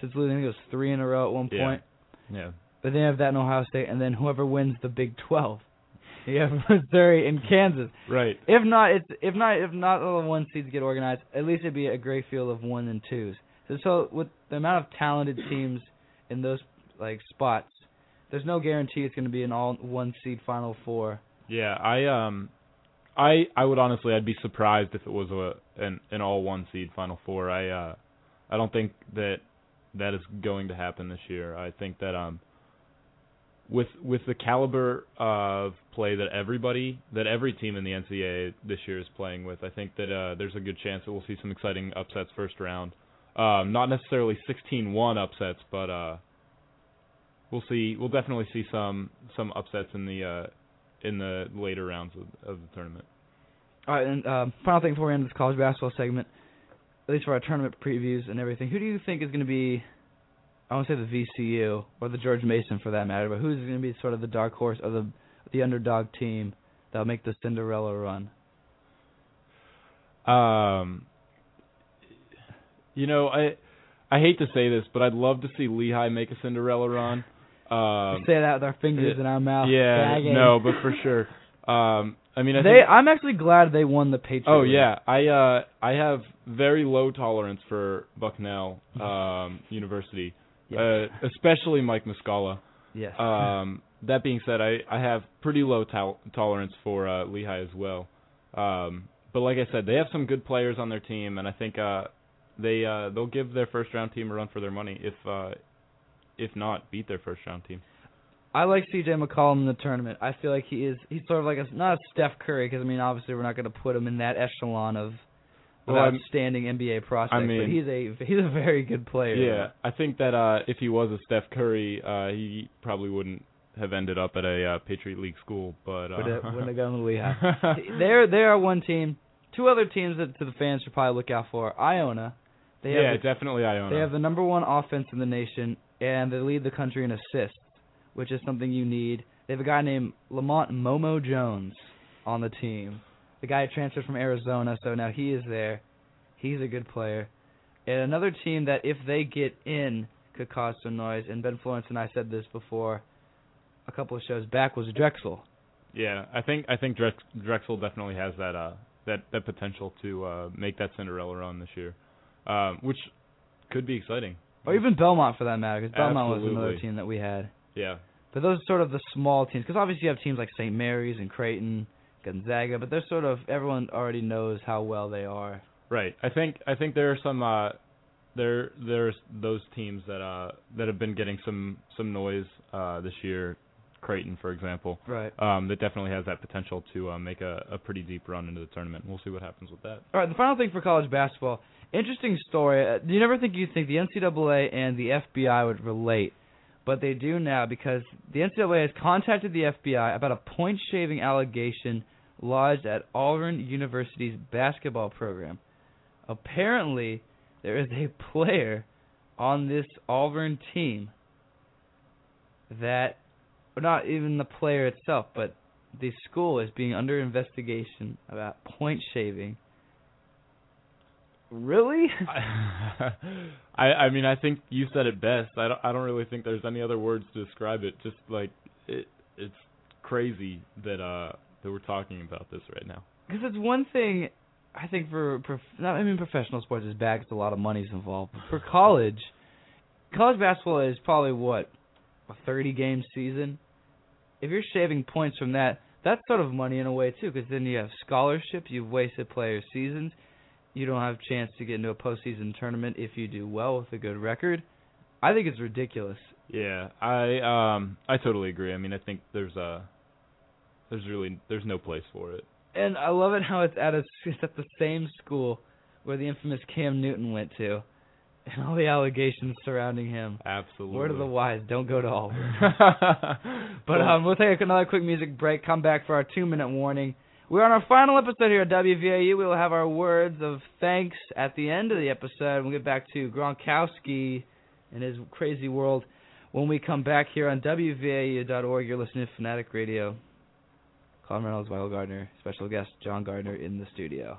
since losing. I think it was three in a row at one Yeah. point. Yeah. But then you have that in Ohio State, and then whoever wins the Big Twelve, you have Missouri and Kansas. Right. If not, it's if not if not all the one seeds get organized, at least it'd be a great field of one and twos. So, so with the amount of talented teams in those like spots, there's no guarantee it's going to be an all one seed Final Four. Yeah, I um, I I would honestly I'd be surprised if it was a an an all one seed Final Four. I uh, I don't think that that is going to happen this year. I think that um, with with the caliber of play that everybody that every team in the NCAA this year is playing with, I think that uh, there's a good chance that we'll see some exciting upsets first round. Um, not necessarily 16-1 upsets, but uh, we'll see. We'll definitely see some some upsets in the uh, in the later rounds of, of the tournament. All right, and um, final thing before we end this college basketball segment, at least for our tournament previews and everything, who do you think is going to be? I want to say the VCU or the George Mason for that matter, but who's going to be sort of the dark horse or the the underdog team that'll make the Cinderella run? Um, you know, I I hate to say this, but I'd love to see Lehigh make a Cinderella run. Um, say that with our fingers yeah, in our mouth. Yeah, gagging. no, but for sure. Um, I mean, I they. think, I'm actually glad they won the Patriot. Oh League. yeah, I uh I have very low tolerance for Bucknell um University, Yes. uh, especially Mike Muscala. Yes. Um, that being said, I I have pretty low tol- tolerance for uh, Lehigh as well. Um, but like I said, they have some good players on their team, and I think uh they uh they'll give their first round team a run for their money if uh if not beat their first round team. I like C.J. McCollum in the tournament. I feel like he is. He's sort of like a not a Steph Curry because I mean obviously we're not going to put him in that echelon of, Well, I'm- outstanding NBA prospect. I but he's a he's a very good player. Yeah, I think that uh if he was a Steph Curry, uh he probably wouldn't have ended up at a uh, Patriot League school, but uh Would have, wouldn't have gone to Lehigh. they're they are one team. Two other teams that to the fans should probably look out for. Iona. They have yeah, the, definitely Iona. They have the number one offense in the nation, and they lead the country in assists, which is something you need. They have a guy named Lamont Momo Jones on the team. The guy transferred from Arizona, so now he is there. He's a good player. And another team that, if they get in, could cause some noise. And Ben Florence and I said this before a couple of shows back was Drexel. Yeah, I think I think Drex, Drexel definitely has that uh that that potential to uh make that Cinderella run this year, um, which could be exciting. Or even Belmont for that matter, because Belmont was another team that we had. Yeah. But those are sort of the small teams, because obviously you have teams like St. Mary's and Creighton, Gonzaga, but they're sort of everyone already knows how well they are. Right. I think I think there are some uh there there's those teams that uh that have been getting some some noise uh this year. Creighton, for example, Right. um, that definitely has that potential to uh, make a, a pretty deep run into the tournament. We'll see what happens with that. All right, the final thing for college basketball. Interesting story. Uh, you never think you'd think the NCAA and the FBI would relate, but they do now because the NCAA has contacted the FBI about a point shaving allegation lodged at Auburn University's basketball program. Apparently, there is a player on this Auburn team that, not even the player itself, but the school is being under investigation about point shaving. Really? I I mean I think you said it best. I don't I don't really think there's any other words to describe it. Just like it it's crazy that uh that we're talking about this right now. Because it's one thing, I think for prof- not I mean professional sports is bad 'cause a lot of money's involved. But for college, college basketball is probably what a 30 game season. If you're shaving points from that, that's sort of money in a way too, because then you have scholarships, you've wasted players' seasons, you don't have a chance to get into a postseason tournament if you do well with a good record. I think it's ridiculous. Yeah, I um I totally agree. I mean I think there's uh there's really there's no place for it. And I love it how it's at a it's at the same school where the infamous Cam Newton went to, and all the allegations surrounding him. Absolutely. Word of the wise: don't go to Auburn. but um, we'll take another quick music break. Come back for our two-minute warning. We're on our final episode here at WVAU. We will have our words of thanks at the end of the episode. We'll get back to Gronkowski and his crazy world when we come back here on WVAU.org. You're listening to Fanatic Radio. Collin Reynolds, Michael Gardner, special guest John Gardner in the studio.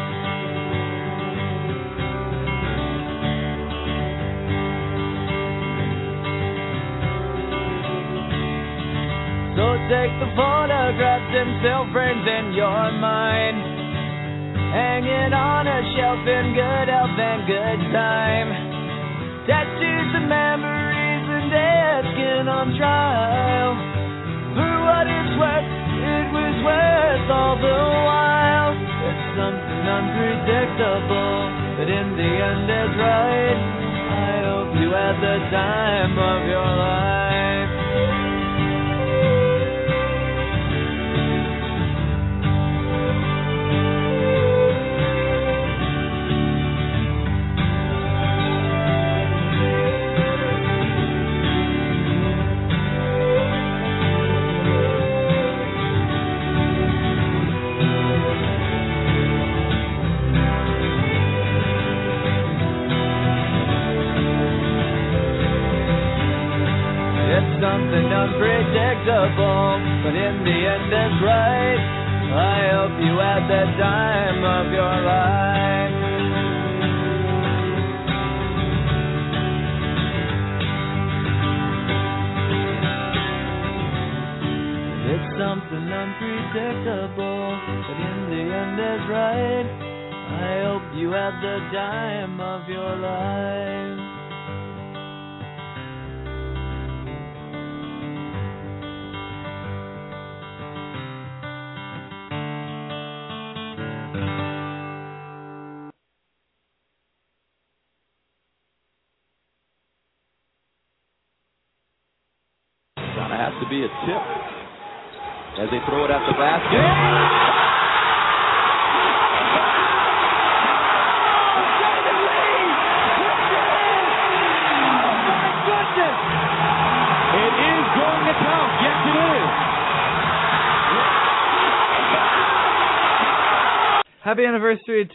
So take the photographs and fill friends in your mind. Hanging on a shelf in good health and good time. Tattoos and memories and asking on trial. For what it's worth, it was worth all the while. It's something unpredictable, but in the end it's right. I hope you had the time of your life.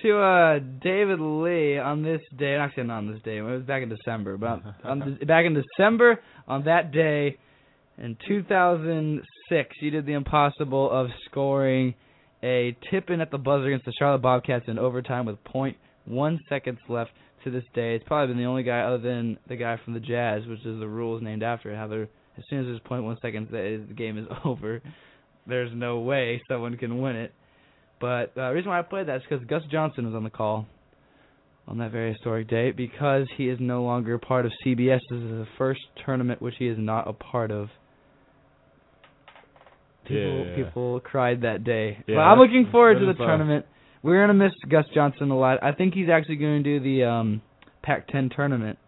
To uh, David Lee on this day. Actually, not on this day. It was back in December. But on back in December, on that day, in 2006, you did the impossible of scoring a tip in at the buzzer against the Charlotte Bobcats in overtime with .1 seconds left. To this day, it's probably been the only guy other than the guy from the Jazz, which is the rules named after. How they're as soon as there's .1 seconds, the game is over. There's no way someone can win it. But uh, the reason why I played that is because Gus Johnson was on the call on that very historic day because he is no longer part of CBS. This is the first tournament which he is not a part of. People, Yeah, people cried that day. Yeah, but I'm looking forward to the uh, tournament. We're gonna miss Gus Johnson a lot. I think he's actually going to do the um, Pac-10 tournament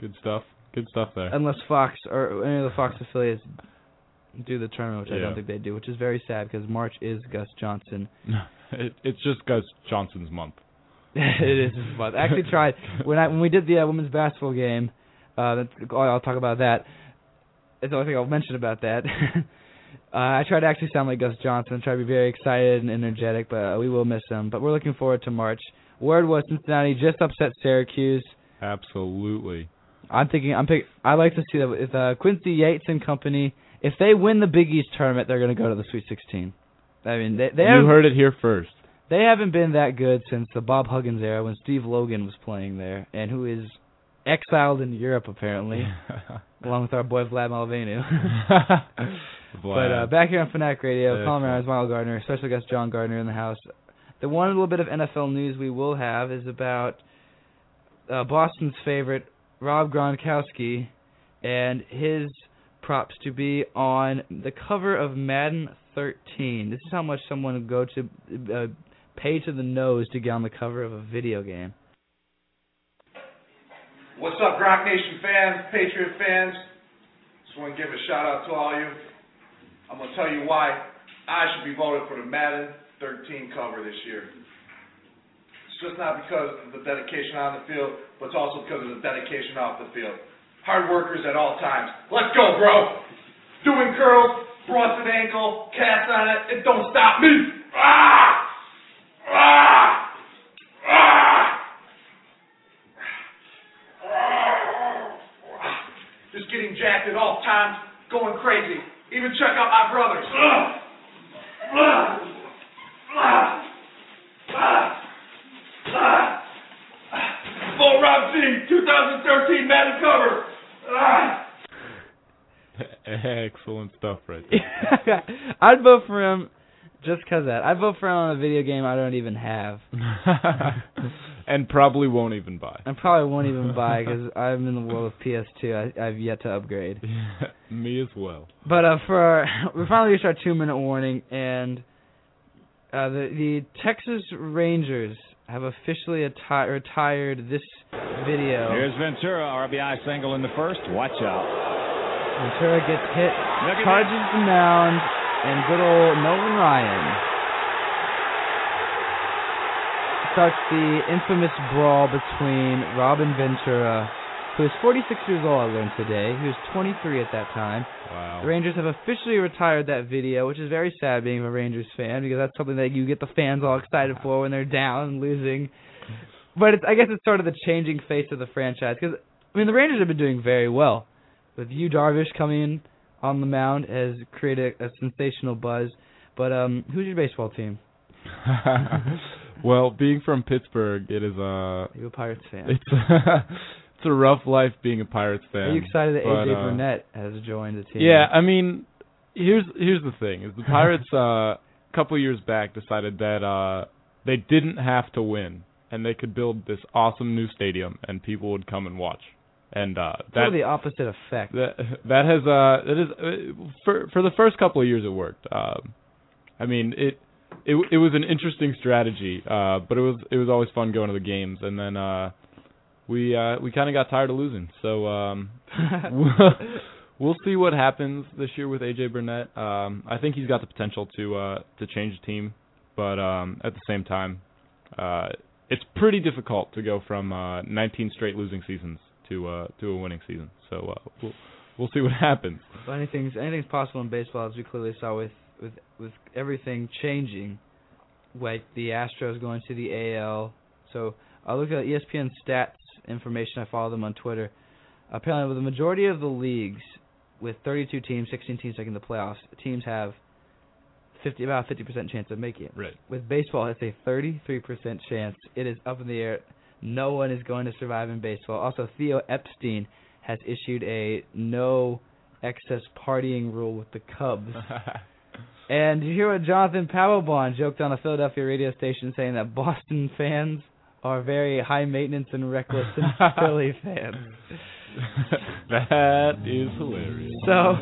Good stuff. Good stuff there. unless Fox or any of the Fox affiliates do the tournament, which I don't think they do, which is very sad because March is Gus Johnson. it, it's just Gus Johnson's month. it is fun. I actually tried when I when we did the uh, women's basketball game. Uh, that's, oh, I'll talk about that. It's the only thing I'll mention about that. uh, I tried to actually sound like Gus Johnson, try to be very excited and energetic, but uh, we will miss him. But we're looking forward to March. Word was Cincinnati just upset Syracuse. Absolutely. I'm thinking I'm pick. I like to see that with uh, Yancy Gates and company. If they win the Big East tournament, they're going to go to the Sweet 16. I mean, they they you heard it here first. they haven't been that good since the Bob Huggins era when Steve Logan was playing there, and who is exiled in Europe apparently, along with our boy Vlad Moldoveanu. but uh, back here on Fanatic Radio, Yeah, Collin cool. Ryan, Miles Gardner, special guest John Gardner in the house. The one little bit of NFL news we will have is about uh, Boston's favorite Rob Gronkowski and his props to be on the cover of Madden 13. This is how much someone would go to uh, pay to the nose to get on the cover of a video game. What's up, Gronk Nation fans, Patriot fans? Just want to give a shout out to all you. I'm going to tell you why I should be voted for the Madden 13 cover this year. It's just not because of the dedication on the field, but it's also because of the dedication off the field. Hard workers at all times. Let's go, bro! Doing curls, busted ankle, cast on it, it don't stop me! Ah! Ah! Ah! Just getting jacked at all times, going crazy. Even check out my brothers. Full Rob Z, 2013 Madden cover. Excellent stuff right there. I'd vote for him just 'cause of that. I'd vote for him on a video game I don't even have. and probably won't even buy. I probably won't even buy because I'm in the world of PS2. I, I've yet to upgrade. Me as well. But uh, for our, we finally reached our two minute warning, and uh, the the Texas Rangers have officially atti- retired this video. Here's Ventura, RBI single in the first. Watch out. Ventura gets hit, charges the mound, and good old Nolan Ryan starts the infamous brawl between Robin Ventura, who is 46 years old, I learned today. He was 23 at that time. Wow. The Rangers have officially retired that video, which is very sad being a Rangers fan because that's something that you get the fans all excited for when they're down and losing. But it's, I guess it's sort of the changing face of the franchise because I mean the Rangers have been doing very well with Yu Darvish coming on the mound has created a, a sensational buzz. But um, who's your baseball team? well, being from Pittsburgh, it is uh you a Pirates fan? It's it's a rough life being a Pirates fan. Are you excited that but, AJ uh, Burnett has joined the team? Yeah, I mean, here's here's the thing: is the Pirates uh, a couple years back decided that uh they didn't have to win, and they could build this awesome new stadium, and people would come and watch. And uh that the opposite effect. that that has uh that is uh, for for the first couple of years it worked. Um, I mean it it it was an interesting strategy, uh, but it was it was always fun going to the games, and then uh, we uh, we kind of got tired of losing. So um, we'll, we'll see what happens this year with AJ Burnett. Um, I think he's got the potential to uh, to change the team, but um, at the same time, uh, it's pretty difficult to go from uh, 19 straight losing seasons to uh, to a winning season. So uh, we'll we'll see what happens. But anything's anything's possible in baseball, as we clearly saw with with with everything changing, like the Astros going to the AL. So I look at ESPN stats information. I follow them on Twitter. Apparently, with the majority of the leagues, with 32 teams, 16 teams making the playoffs, teams have 50 about 50% chance of making it. Right. With baseball, it's a 33% chance. It is up in the air. No one is going to survive in baseball. Also, Theo Epstein has issued a no excess partying rule with the Cubs. And you hear what Jonathan Papelbon joked on a Philadelphia radio station saying that Boston fans are very high maintenance and reckless and Philly fans. that is hilarious. So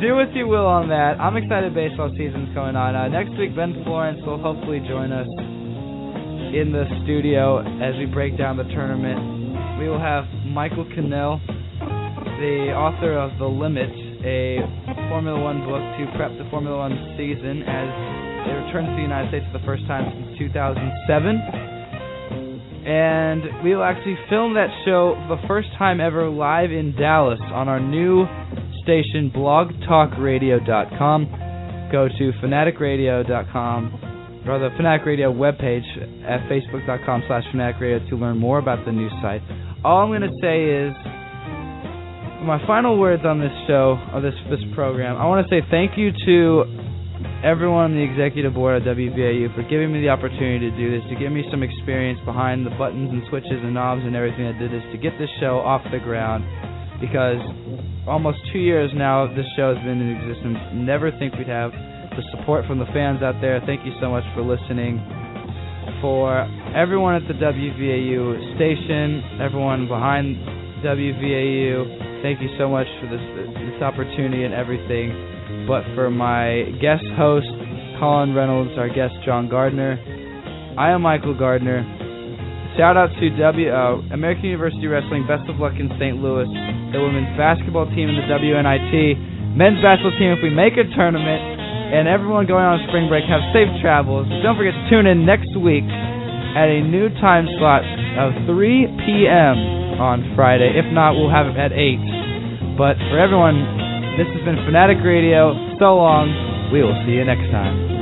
do what you will on that. I'm excited baseball season's going on. Uh, next week Ben Florence will hopefully join us in the studio as we break down the tournament. We will have Michael Cannell, the author of The Limit, a Formula One book to prep the Formula One season as it returns to the United States for the first time since 2007. And we will actually film that show for the first time ever live in Dallas on our new station, blogtalkradio.com. Go to fanaticradio.com or the Fanatic Radio webpage at facebook.com slash Fanatic Radio to learn more about the new site. All I'm going to say is my final words on this show, or this this program, I want to say thank you to everyone on the executive board at WVAU for giving me the opportunity to do this, to give me some experience behind the buttons and switches and knobs and everything that did this, to get this show off the ground, because almost two years now this show has been in existence. Never think we'd have the support from the fans out there. Thank you so much for listening. For everyone at the WVAU station, everyone behind WVAU, thank you so much for this this opportunity and everything. But for my guest host, Collin Reynolds, our guest John Gardner, I am Michael Gardner. Shout out to W uh, American University Wrestling. Best of luck in St. Louis. The women's basketball team in the WNIT. Men's basketball team if we make a tournament. And everyone going on spring break, have safe travels. Don't forget to tune in next week at a new time slot of 3 p.m. on Friday. If not, we'll have it at 8. But for everyone, this has been Fanatic Radio. So long. We will see you next time.